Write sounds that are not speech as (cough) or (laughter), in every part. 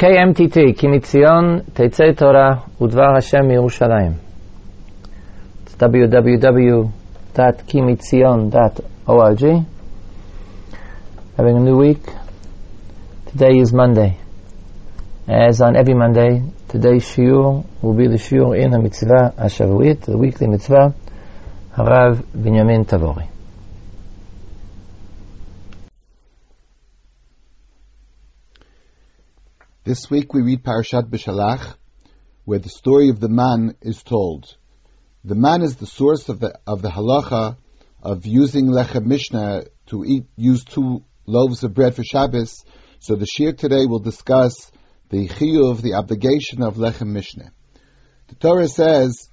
KMTT, כי מציון תצא תורה ודבר השם מירושלים. It's www.kimitzion.org. Having a new week. Today is Monday. As on every Monday, today's shiur will be the shiur in the mitzvah Hashavuit, the weekly mitzvah, Harav Binyamin Tavori. This week we read Parashat Beshalach, where the story of the man is told. The man is the source of the of the halacha of using lechem mishnah to eat use two loaves of bread for Shabbos. So the shir today will discuss the chiyuv, the obligation of lechem mishnah. The Torah says,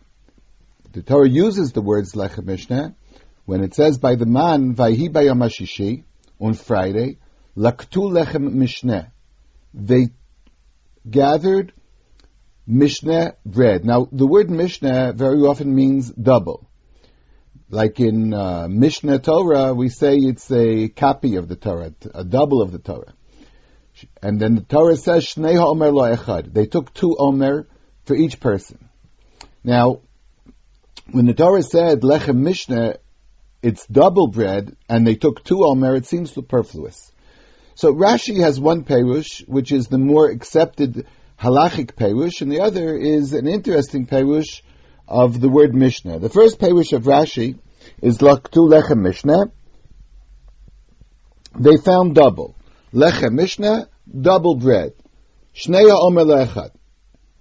the Torah uses the words lechem mishnah when it says by the man vayhi hashishi on Friday laktu lechem mishnah. They gathered Mishnah bread. Now, the word Mishnah very often means double. Like in uh, Mishnah Torah, we say it's a copy of the Torah, a double of the Torah. And then the Torah says, Shnei ha'omer lo echad. They took two omer for each person. Now, when the Torah said lechem Mishnah, it's double bread, and they took two omer, it seems superfluous. So Rashi has one perush, which is the more accepted halachic perush, and the other is an interesting perush of the word Mishnah. The first perush of Rashi is laktu lechem Mishnah. They found double. Lechem Mishnah, double bread. Shneya omer lechad.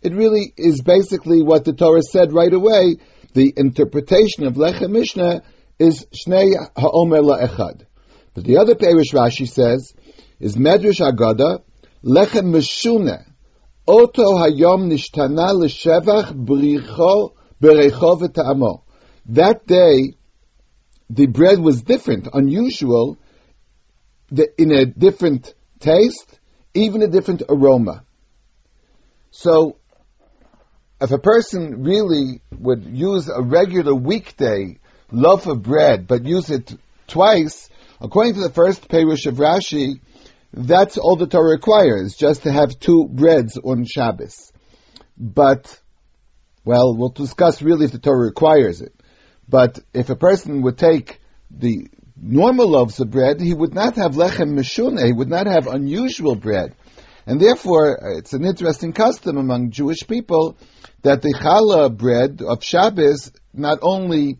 It really is basically what the Torah said right away. The interpretation of Lechem Mishnah is Shnei ha'omer la'echad. But the other Perish Rashi says is Medrash Agada, Lechem Meshune, Oto Hayom Nishtana L'Shevach Bricho Berecho V'Ta'amo. That day, the bread was different, unusual, in a different taste, even a different aroma. So, if a person really would use a regular weekday loaf of bread, but use it twice, according to the first Perush of Rashi, that's all the Torah requires, just to have two breads on Shabbos. But, well, we'll discuss really if the Torah requires it. But if a person would take the normal loaves of bread, he would not have lechem meshune, he would not have unusual bread. And therefore, it's an interesting custom among Jewish people that the challah bread of Shabbos not only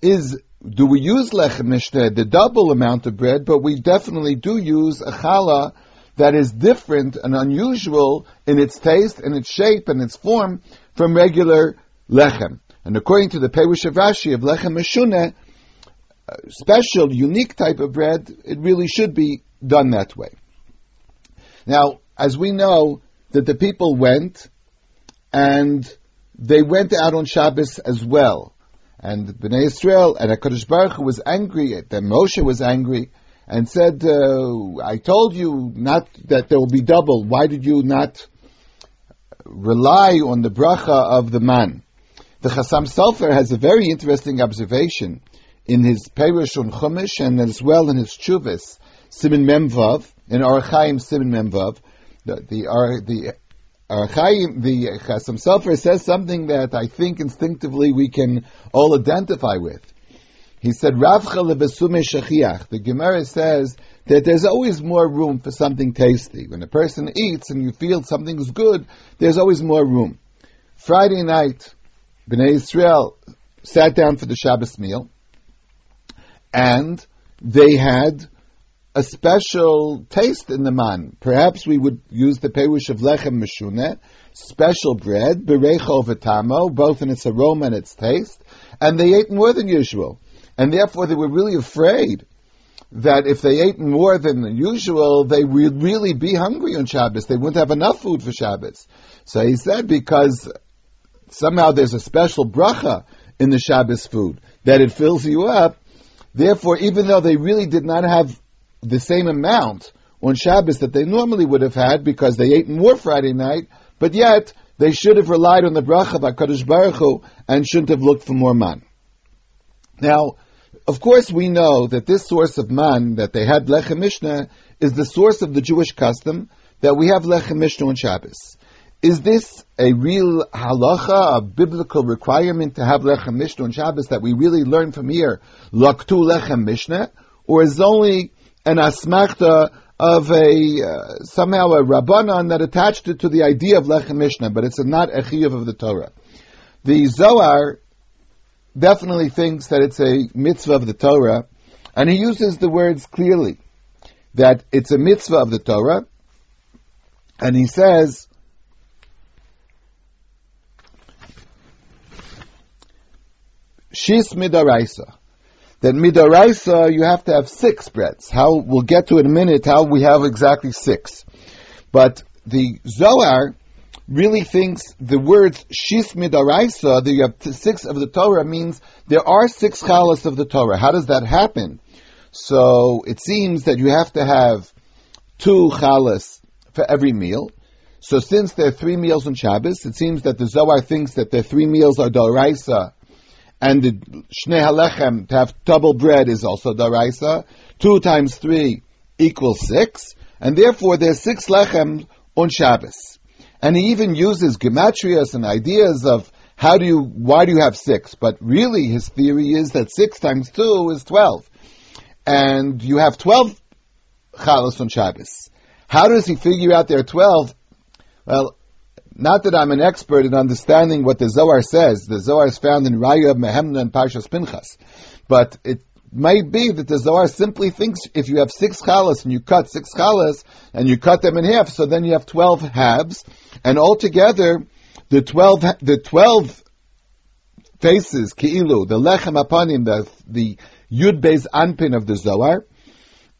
is do we use lechem mishneh, the double amount of bread, but we definitely do use a challah that is different and unusual in its taste and its shape and its form from regular lechem. And according to the Perush of Rashi of lechem meshuneh, special, unique type of bread, it really should be done that way. Now, as we know, that the people went and they went out on Shabbos as well. And Bnei Israel and HaKadosh Baruch Hu was angry, that Moshe was angry, and said, uh, I told you not that there will be double. Why did you not rely on the bracha of the man? The Chassam Sofer has a very interesting observation in his Perush on Chumash and as well in his Chuvas, Simin Memvav, in Archaim Simin Memvav. The, the, the uh, Chaim, the Chassam Sofer says something that I think instinctively we can all identify with. He said, Ravcha lebesume shachiach. The Gemara says that there's always more room for something tasty. When a person eats and you feel something's good, there's always more room. Friday night, Bnei Israel sat down for the Shabbos meal, and they had a special taste in the man. Perhaps we would use the perush of lechem meshuneh, special bread, berecho v'tamo, both in its aroma and its taste, and they ate more than usual. And therefore they were really afraid that if they ate more than usual, they would really be hungry on Shabbos. They wouldn't have enough food for Shabbos. So he said because somehow there's a special bracha in the Shabbos food, that it fills you up. Therefore, even though they really did not have the same amount on Shabbos that they normally would have had because they ate more Friday night, but yet they should have relied on the bracha of HaKadosh Baruch Hu and shouldn't have looked for more man. Now, of course we know that this source of man that they had Lechem Mishnah is the source of the Jewish custom that we have lechem mishnah on Shabbos. Is this a real halacha, a biblical requirement to have lechem mishnah on Shabbos that we really learn from here, laktu lechem mishnah, or is only an asmachta of a uh, somehow a rabbanon that attached it to the idea of lechem mishnah, but it's not a chiyuv of the Torah. The Zohar definitely thinks that it's a mitzvah of the Torah, and he uses the words clearly that it's a mitzvah of the Torah, and he says Shis midaraisa. That midaraisa, you have to have six breads. How, we'll get to in a minute how we have exactly six. But the Zohar really thinks the words shis midaraisa, that you have six of the Torah, means there are six chalas of the Torah. How does that happen? So it seems that you have to have two chalas for every meal. So since there are three meals on Shabbos, it seems that the Zohar thinks that the three meals are daraisa and the shnei halechem to have double bread is also daraisa. Two times three equals six, and therefore there's six lechem on Shabbos. And he even uses gematrias and ideas of how do you, why do you have six? But really his theory is that six times two is twelve. And you have twelve chalas on Shabbos. How does he figure out there are twelve? Well, not that I'm an expert in understanding what the Zohar says. The Zohar is found in Raya of Mehemna and Parshas Pinchas. But it might be that the Zohar simply thinks if you have six chalas and you cut six chalas and you cut them in half, so then you have twelve halves, and altogether the twelve the twelve faces keilu the lechem apanim the the yud beis anpin of the Zohar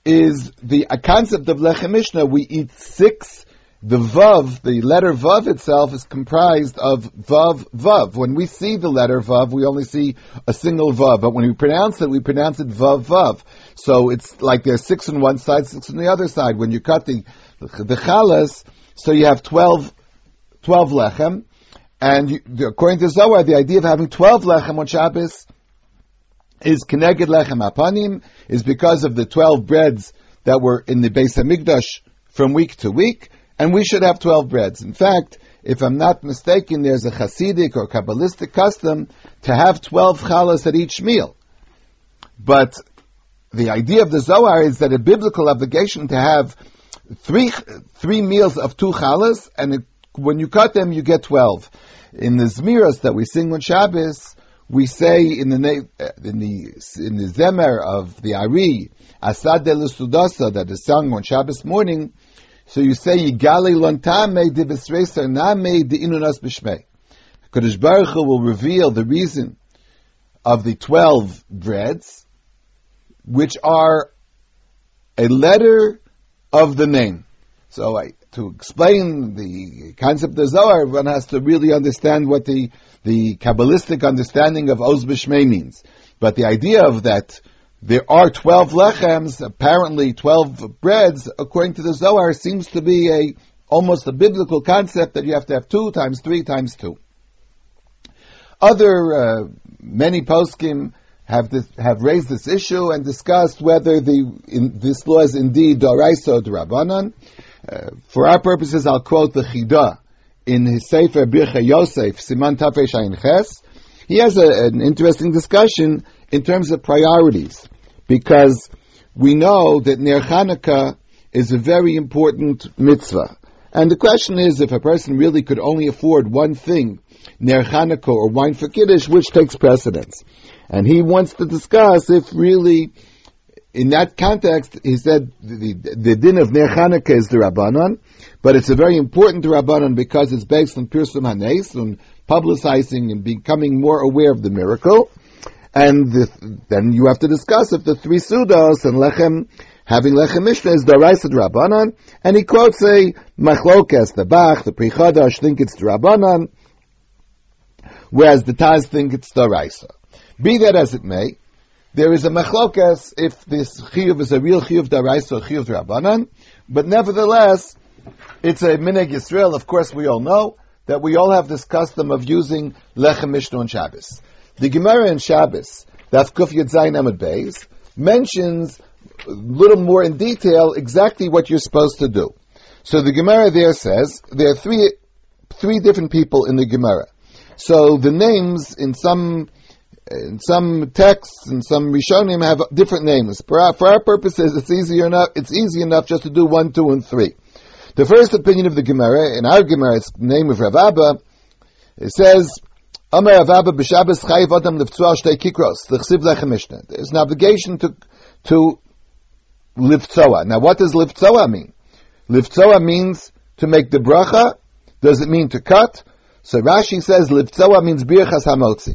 is the concept of lechem mishnah. We eat six the vav, the letter vav itself is comprised of vav vav. When we see the letter vav, we only see a single vav, but when we pronounce it, we pronounce it vav vav. So it's like there's six on one side, six on the other side. When you cut the the chalas, so you have 12, 12 lechem, and you, according to Zohar, the idea of having twelve lechem on Shabbos is keneged lechem apanim, is because of the twelve breads that were in the Beis Hamikdash from week to week and we should have 12 breads. In fact, if I'm not mistaken, there's a Hasidic or Kabbalistic custom to have 12 challahs at each meal. But the idea of the Zohar is that a biblical obligation to have three, three meals of two challahs, and it, when you cut them, you get 12. In the Zmiras that we sing on Shabbos, we say in the uh, in the in the Zemer of the Ari, Asad de Sudasa, that is sung on Shabbos morning, so you say Yigali Lontame de Besreser Name de Inunas Bishmei. Kodesh Baruch Hu will reveal the reason of the twelve breads, which are a letter of the name. So I, to explain the concept of Zohar, one has to really understand what the, the Kabbalistic understanding of Oz Bishmei means. But the idea of that there are 12 lechems, apparently 12 breads, according to the Zohar, seems to be a almost a biblical concept that you have to have two times three times two. Other, uh, many poskim have this, have raised this issue and discussed whether the, in, this law is indeed Doraisa or Drabanan. Uh, for our purposes, I'll quote the Chida in his Sefer Bircha Yosef, Siman Tafesh Ayin Ches. He has a, an interesting discussion in terms of priorities, because we know that Ner Chanukah is a very important mitzvah. And the question is, if a person really could only afford one thing, Ner Chanukah or wine for Kiddush, which takes precedence? And he wants to discuss if really, in that context, he said the, the, the din of Ner Chanukah is the Rabbanon, but it's a very important Rabbanon because it's based on Pirsum Hanes, on publicizing and becoming more aware of the miracle. And the, then you have to discuss if the three sudos and lechem, having lechem mishnah is daraisa drabanan, and he quotes a machlokes, the Bach, the Pri Chadash think it's drabanan, whereas the Taz think it's daraisa. Be that as it may, there is a machlokes if this chiyuv is a real chiyuv daraisa or chiyuv drabanan, but nevertheless, it's a minhag Yisrael, of course we all know, that we all have this custom of using lechem mishnah on Shabbos. The Gemara in Shabbos, that's Kuf Yud Zayin Amud Beis, mentions a little more in detail exactly what you're supposed to do. So the Gemara there says there are three three different people in the Gemara. So the names in some in some texts and some Rishonim have different names. For our, for our purposes, it's easy enough. It's easy enough just to do one, two, and three. The first opinion of the Gemara in our Gemara, it's the name of Rav Abba. It says. Amar Rav Abba b'Shabbos chayiv adam liftzua shtei kikros l'chsiv lechem. There's an obligation to to liftzoa. Now, what does liftzoa mean? Liftzoa means to make the bracha. Does it mean to cut? So Rashi says liftzoa means birchas hamotzi.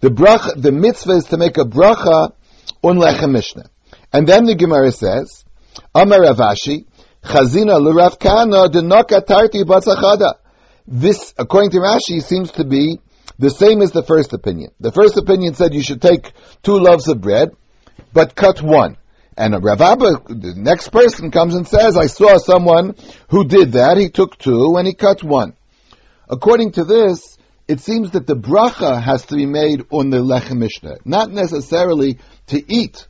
The bracha, the mitzvah is to make a bracha on lechem mishnah. And then the Gemara says, Amar Rav Ashi, Chazina l'Rav Kana denoka batzachada. This, according to Rashi, seems to be the same as the first opinion. The first opinion said you should take two loaves of bread, but cut one. And Rav Abba, the next person comes and says, I saw someone who did that. He took two and he cut one. According to this, it seems that the bracha has to be made on the lechem mishnah, not necessarily to eat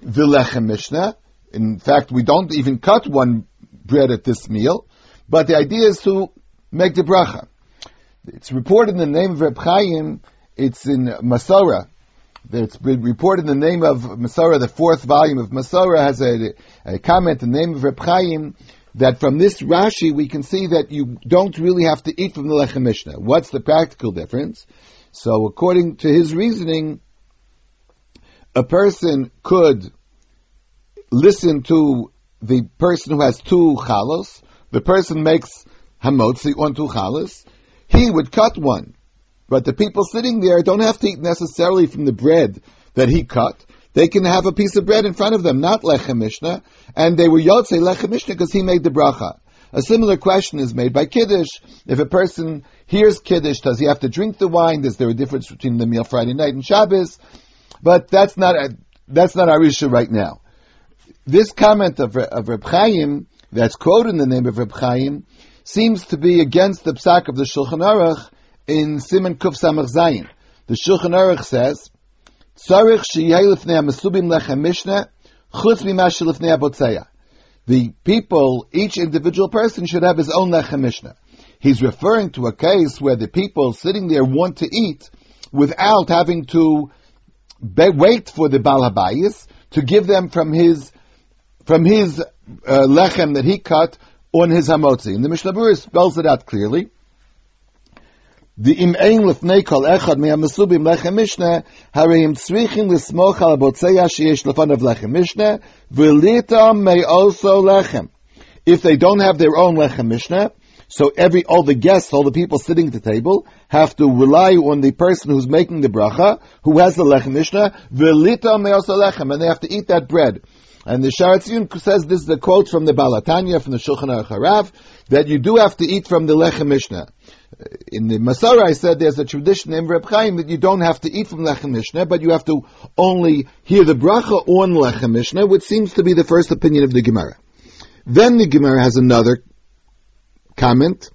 the lechem mishnah. In fact, we don't even cut one bread at this meal, but the idea is to make the bracha. It's reported in the name of Reb Chaim. It's in Masora. It's been reported in the name of Masora. The fourth volume of Masora has a, a comment in the name of Reb Chaim that from this Rashi we can see that you don't really have to eat from the Lechem Mishnah. What's the practical difference? So according to his reasoning, a person could listen to the person who has two chalos. The person makes hamotzi on two chalos. He would cut one. But the people sitting there don't have to eat necessarily from the bread that he cut. They can have a piece of bread in front of them, not lechem mishnah, and they were yotzei lechem mishnah because he made the bracha. A similar question is made by Kiddush. If a person hears Kiddush, does he have to drink the wine? Is there a difference between the meal Friday night and Shabbos? But that's not, uh, that's not our issue right now. This comment of, of Reb Chaim, that's quoted in the name of Reb Chaim, seems to be against the psak of the Shulchan Aruch in Simon Kuf Samach Zayin. The Shulchan Aruch says, "Tzarich sheyeh lifnei mesubim lechem mishnah chutz mima shelifnei abotzeya." The people, each individual person, should have his own lechem mishnah. He's referring to a case where the people sitting there want to eat without having to be, wait for the Bal Habayis to give them from his from his uh, lechem that he cut on his hamotzi. And the Mishnah Berurah spells it out clearly. The im ein lefnei kol echad mi hamasubim lechem mishnah, hareim tzrichim lismoch al abotzeya sheyesh lefanav lechem may also lechem. If they don't have their own lechem mishnah, so every, all the guests, all the people sitting at the table, have to rely on the person who's making the bracha, who has the lechem mishnah, v'litam may also lechem, and they have to eat that bread. And the Sharatzion says this is a quote from the Balatanya, from the Shulchan Aruch Harav, that you do have to eat from the Lechem Mishnah. Uh, in the Masora, I said there's a tradition in Reb Chaim that you don't have to eat from Lechem Mishnah, but you have to only hear the bracha on Lechem Mishnah, which seems to be the first opinion of the Gemara. Then the Gemara has another comment.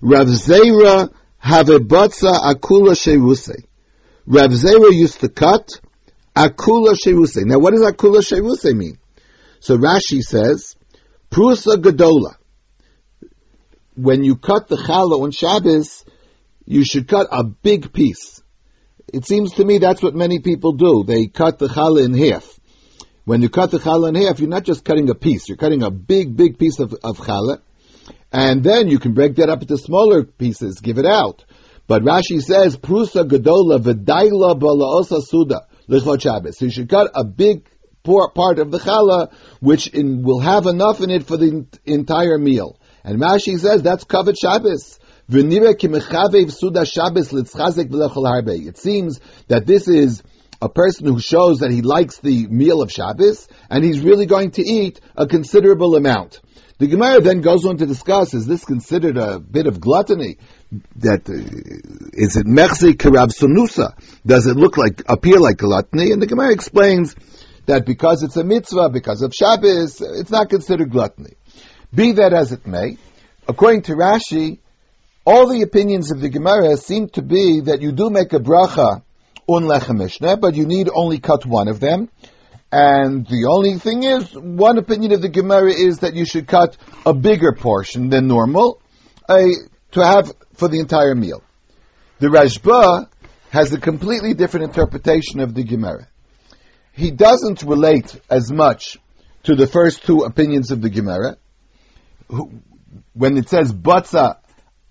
Rav Zera have a batza akula shevuse. Rav Zera used to cut Akula Sheruse. Now, what does Akula Sheruse mean? So Rashi says, Prusa Gadola. When you cut the challah on Shabbos, you should cut a big piece. It seems to me that's what many people do. They cut the challah in half. When you cut the challah in half, you're not just cutting a piece, you're cutting a big, big piece of, of challah, and then you can break that up into smaller pieces, give it out. But Rashi says, Prusa Gadola V'daila Bala'osa Suda. Lichot Shabbos. So you should cut a big part of the challah, which in, will have enough in it for the entire meal. And Rashi says that's covered Shabbos. It seems that this is a person who shows that he likes the meal of Shabbos, and he's really going to eat a considerable amount. The Gemara then goes on to discuss, is this considered a bit of gluttony? That, uh, is it mechzi karab sunusa? Does it look like, appear like gluttony? And the Gemara explains that because it's a mitzvah, because of Shabbos, it's not considered gluttony. Be that as it may, according to Rashi, all the opinions of the Gemara seem to be that you do make a bracha on lechem mishnah, but you need only cut one of them. And the only thing is, one opinion of the Gemara is that you should cut a bigger portion than normal uh, to have for the entire meal. The Rashba has a completely different interpretation of the Gemara. He doesn't relate as much to the first two opinions of the Gemara. When it says batza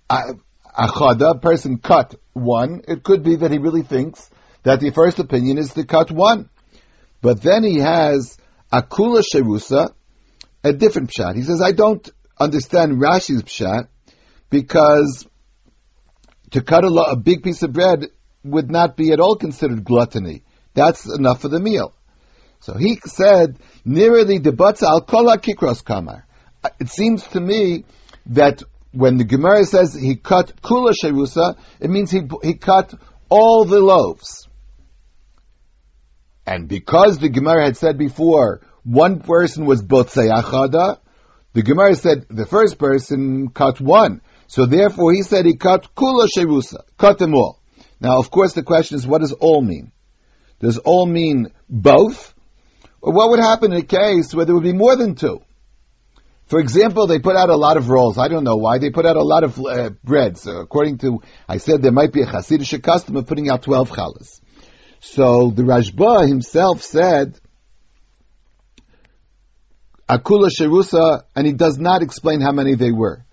achada, person cut one, it could be that he really thinks that the first opinion is to cut one. But then he has akula sherusa, a different pshat. He says, I don't understand Rashi's pshat because to cut a, a big piece of bread would not be at all considered gluttony. That's enough for the meal. So he said, nearly debatza al kol kikros kamar. Uh, it seems to me that when the Gemara says he cut kula sherusa, it means he, he cut all the loaves. And because the Gemara had said before, one person was botzei the Gemara said the first person cut one. So therefore he said he cut kula sherusa, cut them all. Now of course the question is what does all mean? Does all mean both? Or what would happen in a case where there would be more than two? For example, they put out a lot of rolls. I don't know why. They put out a lot of uh, breads. So according to, I said there might be a Hasidic custom of putting out 12 challahs. So the Rashba himself said, Akula Sherusa, and he does not explain how many they were.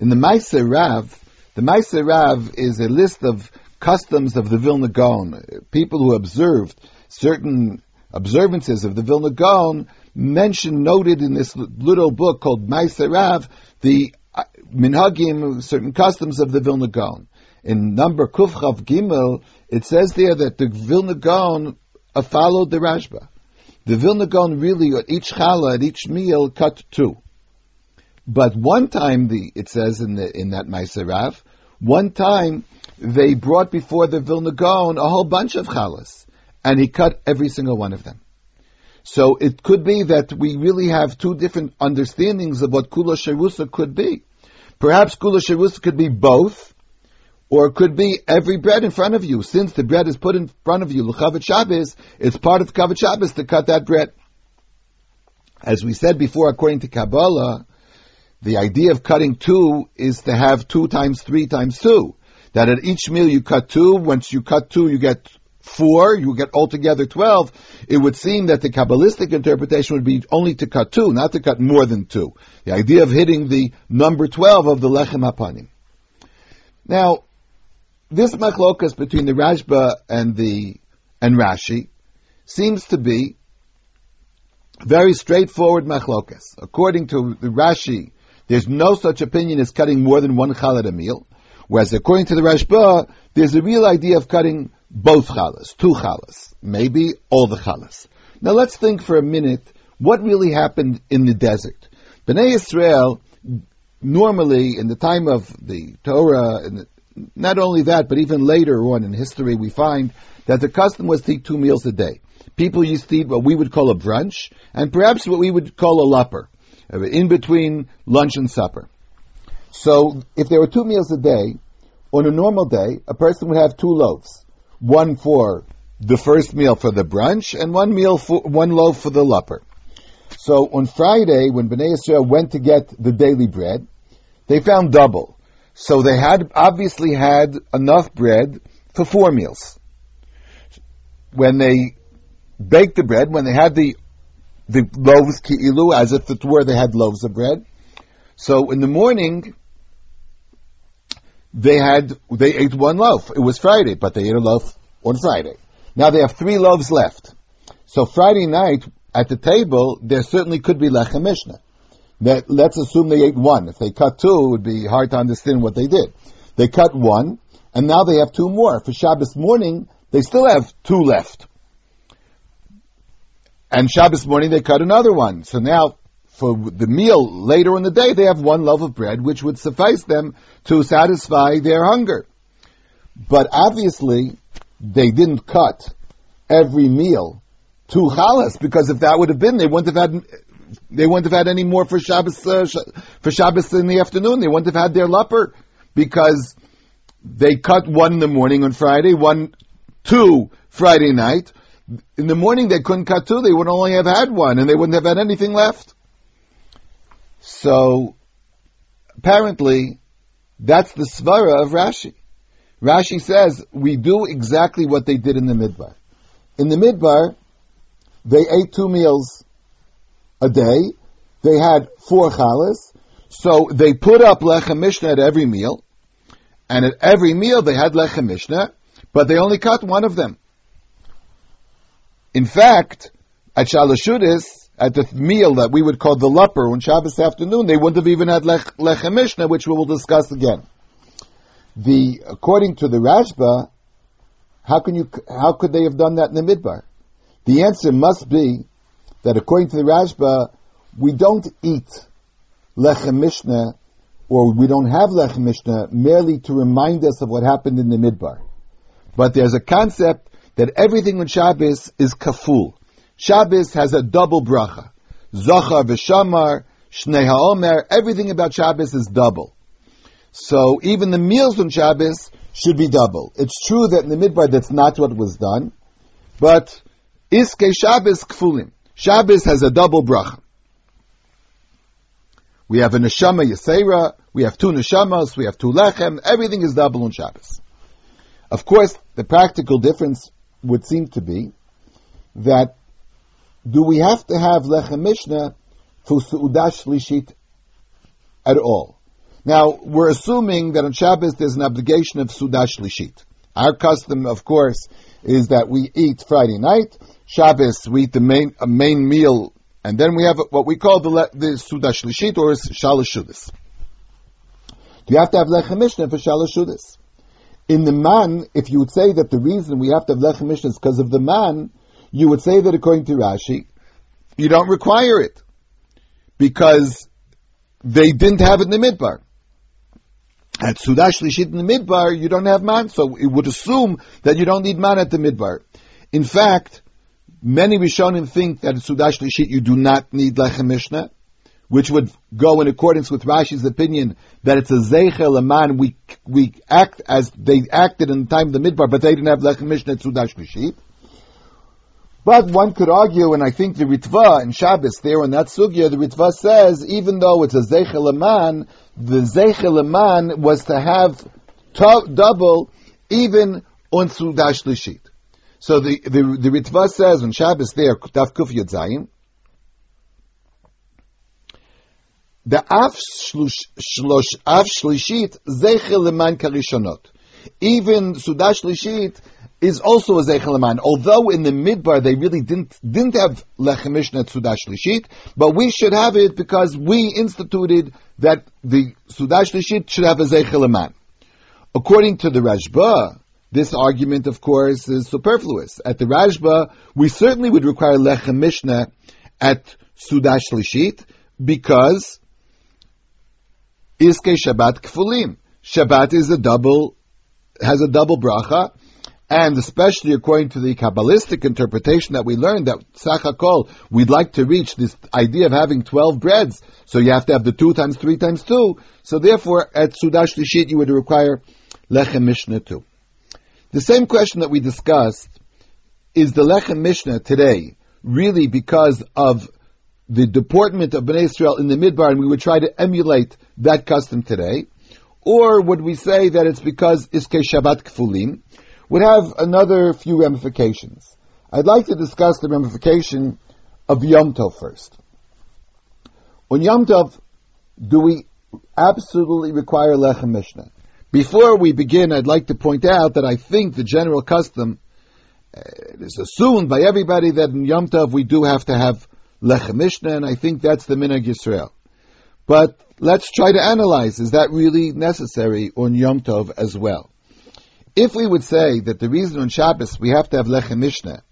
In the Meiser Rav, the Meiser Rav is a list of customs of the Vilna Gaon, people who observed certain observances of the Vilna Gaon mentioned, noted in this little book called Maiserav, the uh, minhagim, certain customs of the Vilna Gaon. In number Kufchav Gimel, it says there that the Vilna Gaon followed the Rashba. The Vilna Gaon really, at each challah, at each meal, cut two. But one time, the it says in the in that Maiserav, one time they brought before the Vilna Gaon a whole bunch of challahs and he cut every single one of them. So it could be that we really have two different understandings of what Kula Sherusa could be. Perhaps Kula Sherusa could be both, or it could be every bread in front of you. Since the bread is put in front of you, L'chavet Shabbos, it's part of Kavet Shabbos to cut that bread. As we said before, according to Kabbalah, the idea of cutting two is to have two times three times two. That at each meal you cut two, once you cut two, you get four, you get altogether twelve, it would seem that the Kabbalistic interpretation would be only to cut two, not to cut more than two. The idea of hitting the number twelve of the Lechem Hapanim. Now, this machlokas between the Rashba and the and Rashi seems to be very straightforward machlokas. According to the Rashi, there's no such opinion as cutting more than one chalad a meal, whereas according to the Rashba, there's a real idea of cutting both challahs, two challahs, maybe all the challahs. Now let's think for a minute what really happened in the desert. Bnei Israel, normally in the time of the Torah, and not only that, but even later on in history, we find that the custom was to eat two meals a day. People used to eat what we would call a brunch, and perhaps what we would call a lupper, in between lunch and supper. So, if there were two meals a day, on a normal day, a person would have two loaves one for the first meal for the brunch and one meal for one loaf for the lupper. So on Friday, when Bnei Israel went to get the daily bread, they found double. So they had obviously had enough bread for four meals. When they baked the bread, when they had the the loaves ki'ilu, as if it were they had loaves of bread. So in the morning, they had they ate one loaf. It was Friday, but they ate a loaf on Friday. Now they have three loaves left. So Friday night at the table, there certainly could be lechem mishnah. That let's assume they ate one. If they cut two, it would be hard to understand what they did. They cut one, and now they have two more. For Shabbos morning, they still have two left. And Shabbos morning they cut another one. So now for the meal later in the day, they have one loaf of bread, which would suffice them to satisfy their hunger. But obviously, they didn't cut every meal to challahs, because if that would have been, they wouldn't have had, they wouldn't have had any more for Shabbos, uh, for Shabbos in the afternoon. They wouldn't have had their lupper, because they cut one in the morning on Friday, one, two Friday night. In the morning they couldn't cut two, they would only have had one, and they wouldn't have had anything left. So, apparently, that's the svara of Rashi. Rashi says, we do exactly what they did in the midbar. In the midbar, they ate two meals a day, they had four challahs, so they put up lechem mishnah at every meal, and at every meal they had lechem mishnah, but they only cut one of them. In fact, at Shalashudis, at the meal that we would call the leper on Shabbos afternoon, they wouldn't have even had lech, lechem mishnah, which we will discuss again. The according to the Rashba, how can you how could they have done that in the midbar? The answer must be that according to the Rashba, we don't eat lechem mishnah, or we don't have lechem mishnah merely to remind us of what happened in the midbar. But there's a concept that everything on Shabbos is kaful. Shabbos has a double bracha. Zachar v'shamar, shnei ha'omer, everything about Shabbos is double. So even the meals on Shabbos should be double. It's true that in the midbar that's not what was done, but iske Shabbos kfulim. Shabbos has a double bracha. We have a neshama yisera, we have two neshamas, we have two lechem, everything is double on Shabbos. Of course, the practical difference would seem to be that do we have to have lechem mishnah for su'udah shlishit at all? Now, we're assuming that on Shabbos there's an obligation of su'udah shlishit. Our custom, of course, is that we eat Friday night. Shabbos, we eat the main, a main meal, and then we have what we call the, the su'udah or shalashudis. Do you have to have lechem mishnah for shalashudis? In the man, if you would say that the reason we have to have lechem mishnah is because of the man, you would say that according to Rashi, you don't require it because they didn't have it in the midbar. At Sudash Lishit in the midbar, you don't have man, so it would assume that you don't need man at the midbar. In fact, many Rishonim think that at Sudash Lishit you do not need Lechem Mishnah, which would go in accordance with Rashi's opinion that it's a Zeichel, a man, we, we act as they acted in the time of the midbar, but they didn't have Lechem Mishnah at Sudash Lishit. But one could argue, and I think the Ritva in Shabbos there in that sugya, the Ritva says, even though it's a Zeichel Aman, the Zeichel Aman was to have to- double even on Sudash Lishit. So the, the, the Ritva says on Shabbos there, Daf Kuf Yud Zayin, the Af Shlosh, Shlishit, Zeichel Aman Karishonot. Even Sudash Lishit, is also a Zeichel Although in the Midbar they really didn't didn't have Lechem Mishnah Sudash Lishit, but we should have it because we instituted that the Sudash Lishit should have a Zeichel According to the Rashba, this argument, of course, is superfluous. At the Rashba, we certainly would require Lechem Mishnah at Sudash Lishit because Iske Shabbat Kfulim. Shabbat is a double, has a double bracha, and especially according to the Kabbalistic interpretation that we learned that Sachakol, we'd like to reach this idea of having 12 breads. So you have to have the two times three times two. So therefore, at Sudash Lishit, you would require Lechem Mishnah too. The same question that we discussed is the Lechem Mishnah today really because of the deportment of Bnei Israel in the Midbar and we would try to emulate that custom today? Or would we say that it's because Iske Shabbat Kfulim? would have another few ramifications. I'd like to discuss the ramification of Yom Tov first. On Yom Tov, do we absolutely require Lechem Mishnah? Before we begin, I'd like to point out that I think the general custom uh, is assumed by everybody that in Yom Tov we do have to have Lechem Mishnah, and I think that's the Minhag Yisrael. But let's try to analyze, is that really necessary on Yom Tov as well? If we would say that the reason on Shabbos we have to have Lechem Mishnah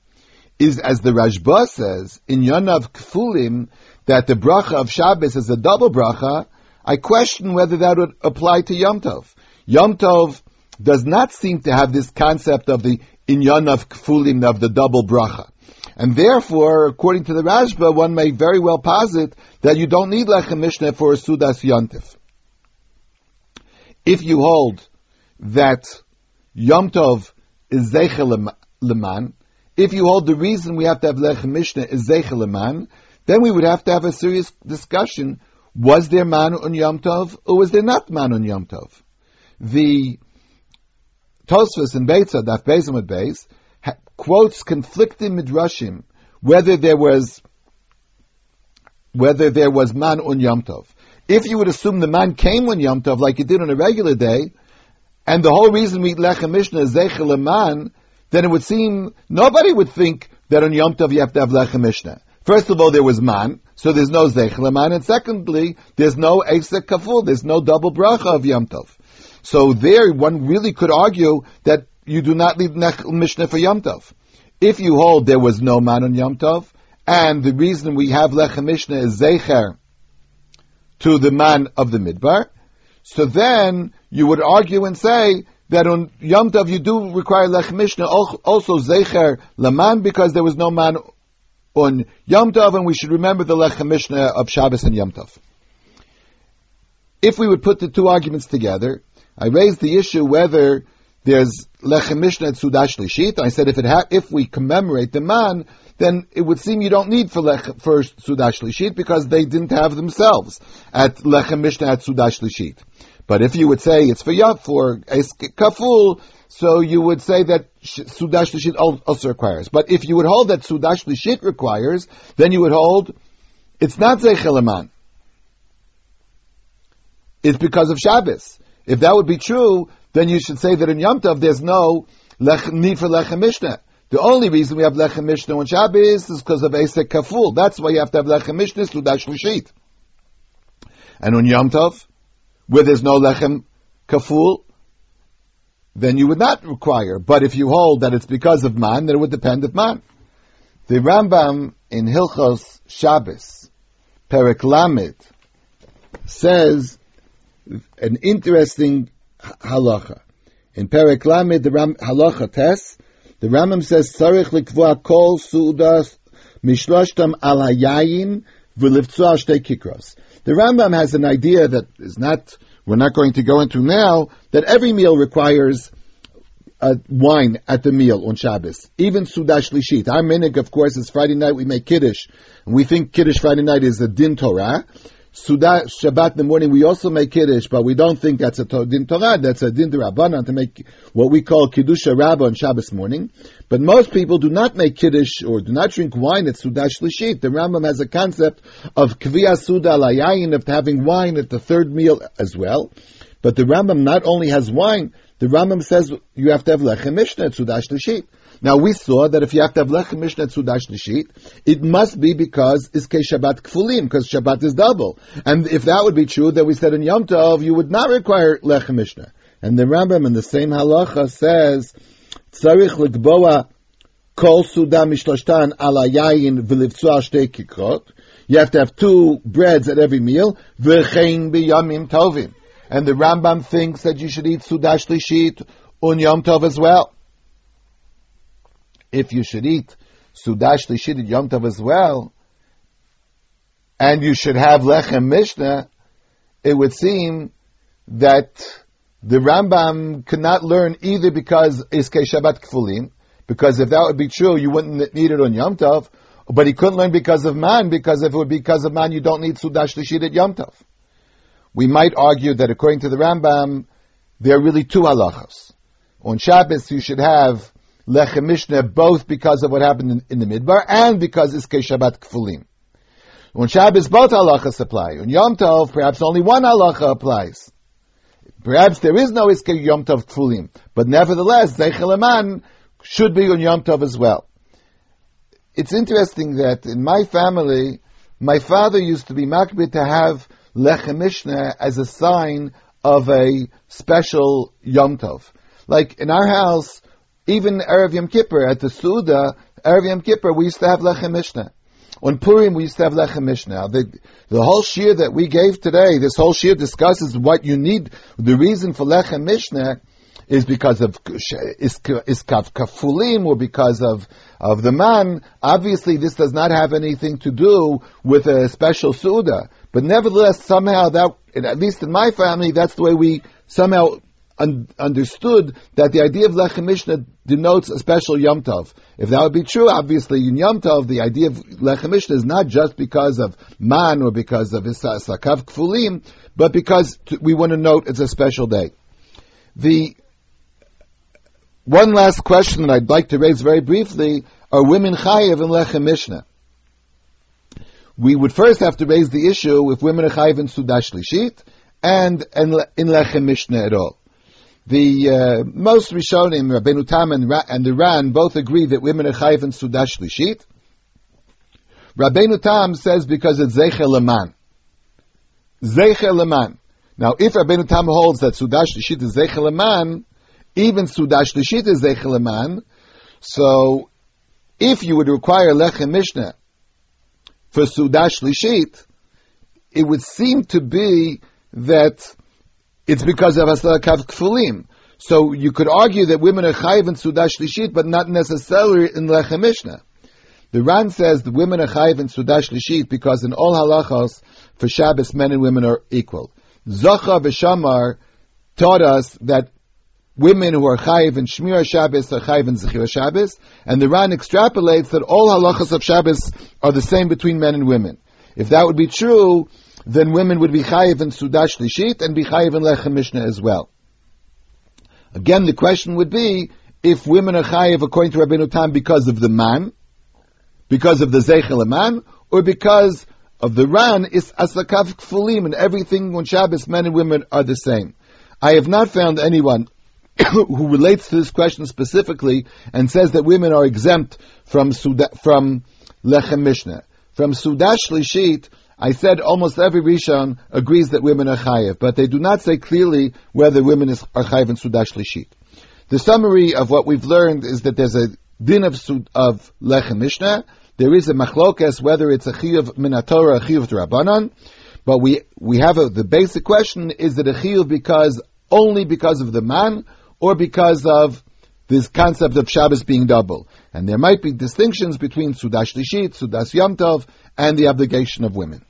is, as the Rashba says, in Yonav Kfulim, that the bracha of Shabbos is a double bracha, I question whether that would apply to Yom Tov. Yom Tov does not seem to have this concept of the inyan of kfulim of the double bracha. And therefore, according to the Rashba, one may very well posit that you don't need Lechem Mishnah for a Sudas Yontif. If you hold that Yom Tov is Zeichel Leman, if you hold the reason we have to have Lechem Mishnah is Zeichel man, then we would have to have a serious discussion. Was there man on Yom Tov, or was there not man on Yom Tov? The Tosfos and Beitza, Daf Beis and Beis, quotes conflicting midrashim whether there was whether there was man on Yom Tov. If you would assume the man came on Yom Tov like he did on a regular day, and the whole reason we eat Lechem Mishnah is man, then it would seem nobody would think that on Yom Tov you have to have Lechem Mishnah. First of all, there was man, so there's no Zeichel man, and secondly, there's no Eisek Kaful, there's no double bracha of Yom Tov. So there, one really could argue that you do not need Mishnah for Yom Tov. If you hold there was no man on Yom Tov, and the reason we have Lechem Mishnah is Zecher to the man of the Midbar, so then you would argue and say that on Yom Tov you do require Lechem Mishnah, also Zecher Laman, because there was no man on Yom Tov, and we should remember the Lechem Mishnah of Shabbos and Yom Tov. If we would put the two arguments together, I raised the issue whether there's Lechem Mishnah at Sudash Lishit. I said if it ha- if we commemorate the man, then it would seem you don't need for Lech- for Sudash Lishit because they didn't have themselves at Lechem Mishnah at Sudash Lishit. But if you would say it's for Yat for Kaful, so you would say that Sudash Lishit also requires. But if you would hold that Sudash Lishit requires, then you would hold it's not Zeichel It's because of Shabbos. If that would be true, then you should say that in Yom Tov there's no lech, need for Lechem Mishnah. The only reason we have Lechem Mishnah on Shabbos is because of Esek Kaful. That's why you have to have Lechem Mishnah, Sudash Lishit. And on Yom Tov, where there's no Lechem Kaful, then you would not require. But if you hold that it's because of man, then it would depend of man. The Rambam in Hilchos Shabbos, Perek Lamed, says an interesting halacha. In Perek Lamed, the Ram, halacha test, the Rambam says, Tzarich likvua kol su'udas mishloshtam al hayayin v'livtzua shtei kikros. The Rambam has an idea that is not, we're not going to go into now, that every meal requires uh, wine at the meal on Shabbos, even Sudash Lishit. Our minig, of course, is Friday night we make Kiddush, and we think Kiddush Friday night is a din Torah. Suda Shabbat in the morning, we also make Kiddush, but we don't think that's a din Torah, that's a din Rabbanan to make what we call Kiddush Rabbah on Shabbos morning. But most people do not make Kiddush or do not drink wine at Sudash Lishit. The Rambam has a concept of Kviyah Suda Layayin, of having wine at the third meal as well. But the Rambam not only has wine, the Rambam says you have to have Lechem Mishnah at Sudash Lishit. Now we saw that if you have to have lechem mishnah tzudash nishit, it must be because it's ke Shabbat kfulim, because Shabbat is double. And if that would be true, then we said in Yom Tov you would not require lechem mishnah. And the Rambam in the same halacha says, tzarich likboa kol suda mishloshtan ala yayin v'livtzua shtei. You have to have two breads at every meal. V'chein biyamim tovim. And the Rambam thinks that you should eat sudash lishit on Yom Tov as well if you should eat Sudash Lishit Yom Tov as well, and you should have Lechem Mishnah, it would seem that the Rambam cannot learn either because Iskei Shabbat Kfulim, because if that would be true, you wouldn't need it on Yom Tov, but he couldn't learn because of man, because if it would be because of man, you don't need Sudash Lishit at Yom Tov. We might argue that according to the Rambam, there are really two halachas. On Shabbos, you should have Lechem Mishnah, both because of what happened in, in the Midbar and because it's Shabbat Kfulim. On Shabbos, both halachas apply. On Yom Tov, perhaps only one halacha applies. Perhaps there is no Iske Yom Tov Kfulim, but nevertheless, Zeichel should be on Yom Tov as well. It's interesting that in my family, my father used to be makbid to have Lechem Mishnah as a sign of a special Yom Tov. Like in our house, even Erev Yom Kippur, at the Suda, Erev Yom Kippur, we used to have Lechem Mishnah. On Purim, we used to have Lechem Mishnah. The, the whole shir that we gave today, this whole shir discusses what you need. The reason for Lechem Mishnah is because of is, is kafulim or because of of the man. Obviously, this does not have anything to do with a special suda. But nevertheless, somehow that, at least in my family, that's the way we somehow un- understood that the idea of Lechem Mishnah denotes a special Yom Tov. If that would be true, obviously in Yom Tov, the idea of Lechem Mishnah is not just because of Man or because of Issa Sakav Kfulim, but because t- we want to note it's a special day. The one last question that I'd like to raise very briefly are women chayiv in Lechem Mishnah? We would first have to raise the issue if women are chayiv in Sudash Lishit and in, in Lechem Mishnah at all. The uh, most Rishonim, Rabbeinu Tam and, Ra- and the Ran, both agree that women are chayiv in Seudah Shlishit. Rabbeinu Tam says because it's Zecher LaMan. Zecher LaMan. Now, if Rabbeinu Tam holds that Seudah Shlishit is Zecher LaMan, even Seudah Shlishit is Zecher LaMan, so if you would require Lechem Mishnah for Seudah Shlishit, it would seem to be that it's because of Asakav Kfulim. So you could argue that women are chayiv in Seudah Shlishit, but not necessarily in Lechem Mishnah. The Ran says the women are chayiv in Seudah Shlishit because in all halachos for Shabbos men and women are equal. Zachor v'Shamor taught us that women who are chayiv in Shmir Shabbos are chayiv in Zechir Shabbos, and the Ran extrapolates that all halachas of Shabbos are the same between men and women. If that would be true, then women would be chayiv in Seudah Shlishit and be chayiv in Lechem Mishnah as well. Again, the question would be, if women are chayiv according to Rabbeinu Tam because of the man, because of the Zeichel man, or because of the Ran, is Asakav Kfulim, and everything on Shabbos, men and women are the same. I have not found anyone (coughs) who relates to this question specifically and says that women are exempt from Suda, from Lechem Mishnah. From Sudash Lishit, I said almost every Rishon agrees that women are chayiv, but they do not say clearly whether women is, are chayiv in Seudah Shlishit. The summary of what we've learned is that there's a din of, of Lechem Mishnah. There is a machlokas whether it's a chiyuv minatorah, a chiyuv drabanan, but we we have a, the basic question: Is it a chiyuv because only because of the man, or because of this concept of Shabbos being double? And there might be distinctions between Seudah Shlishit, Sudash Yom Tov, and the obligation of women.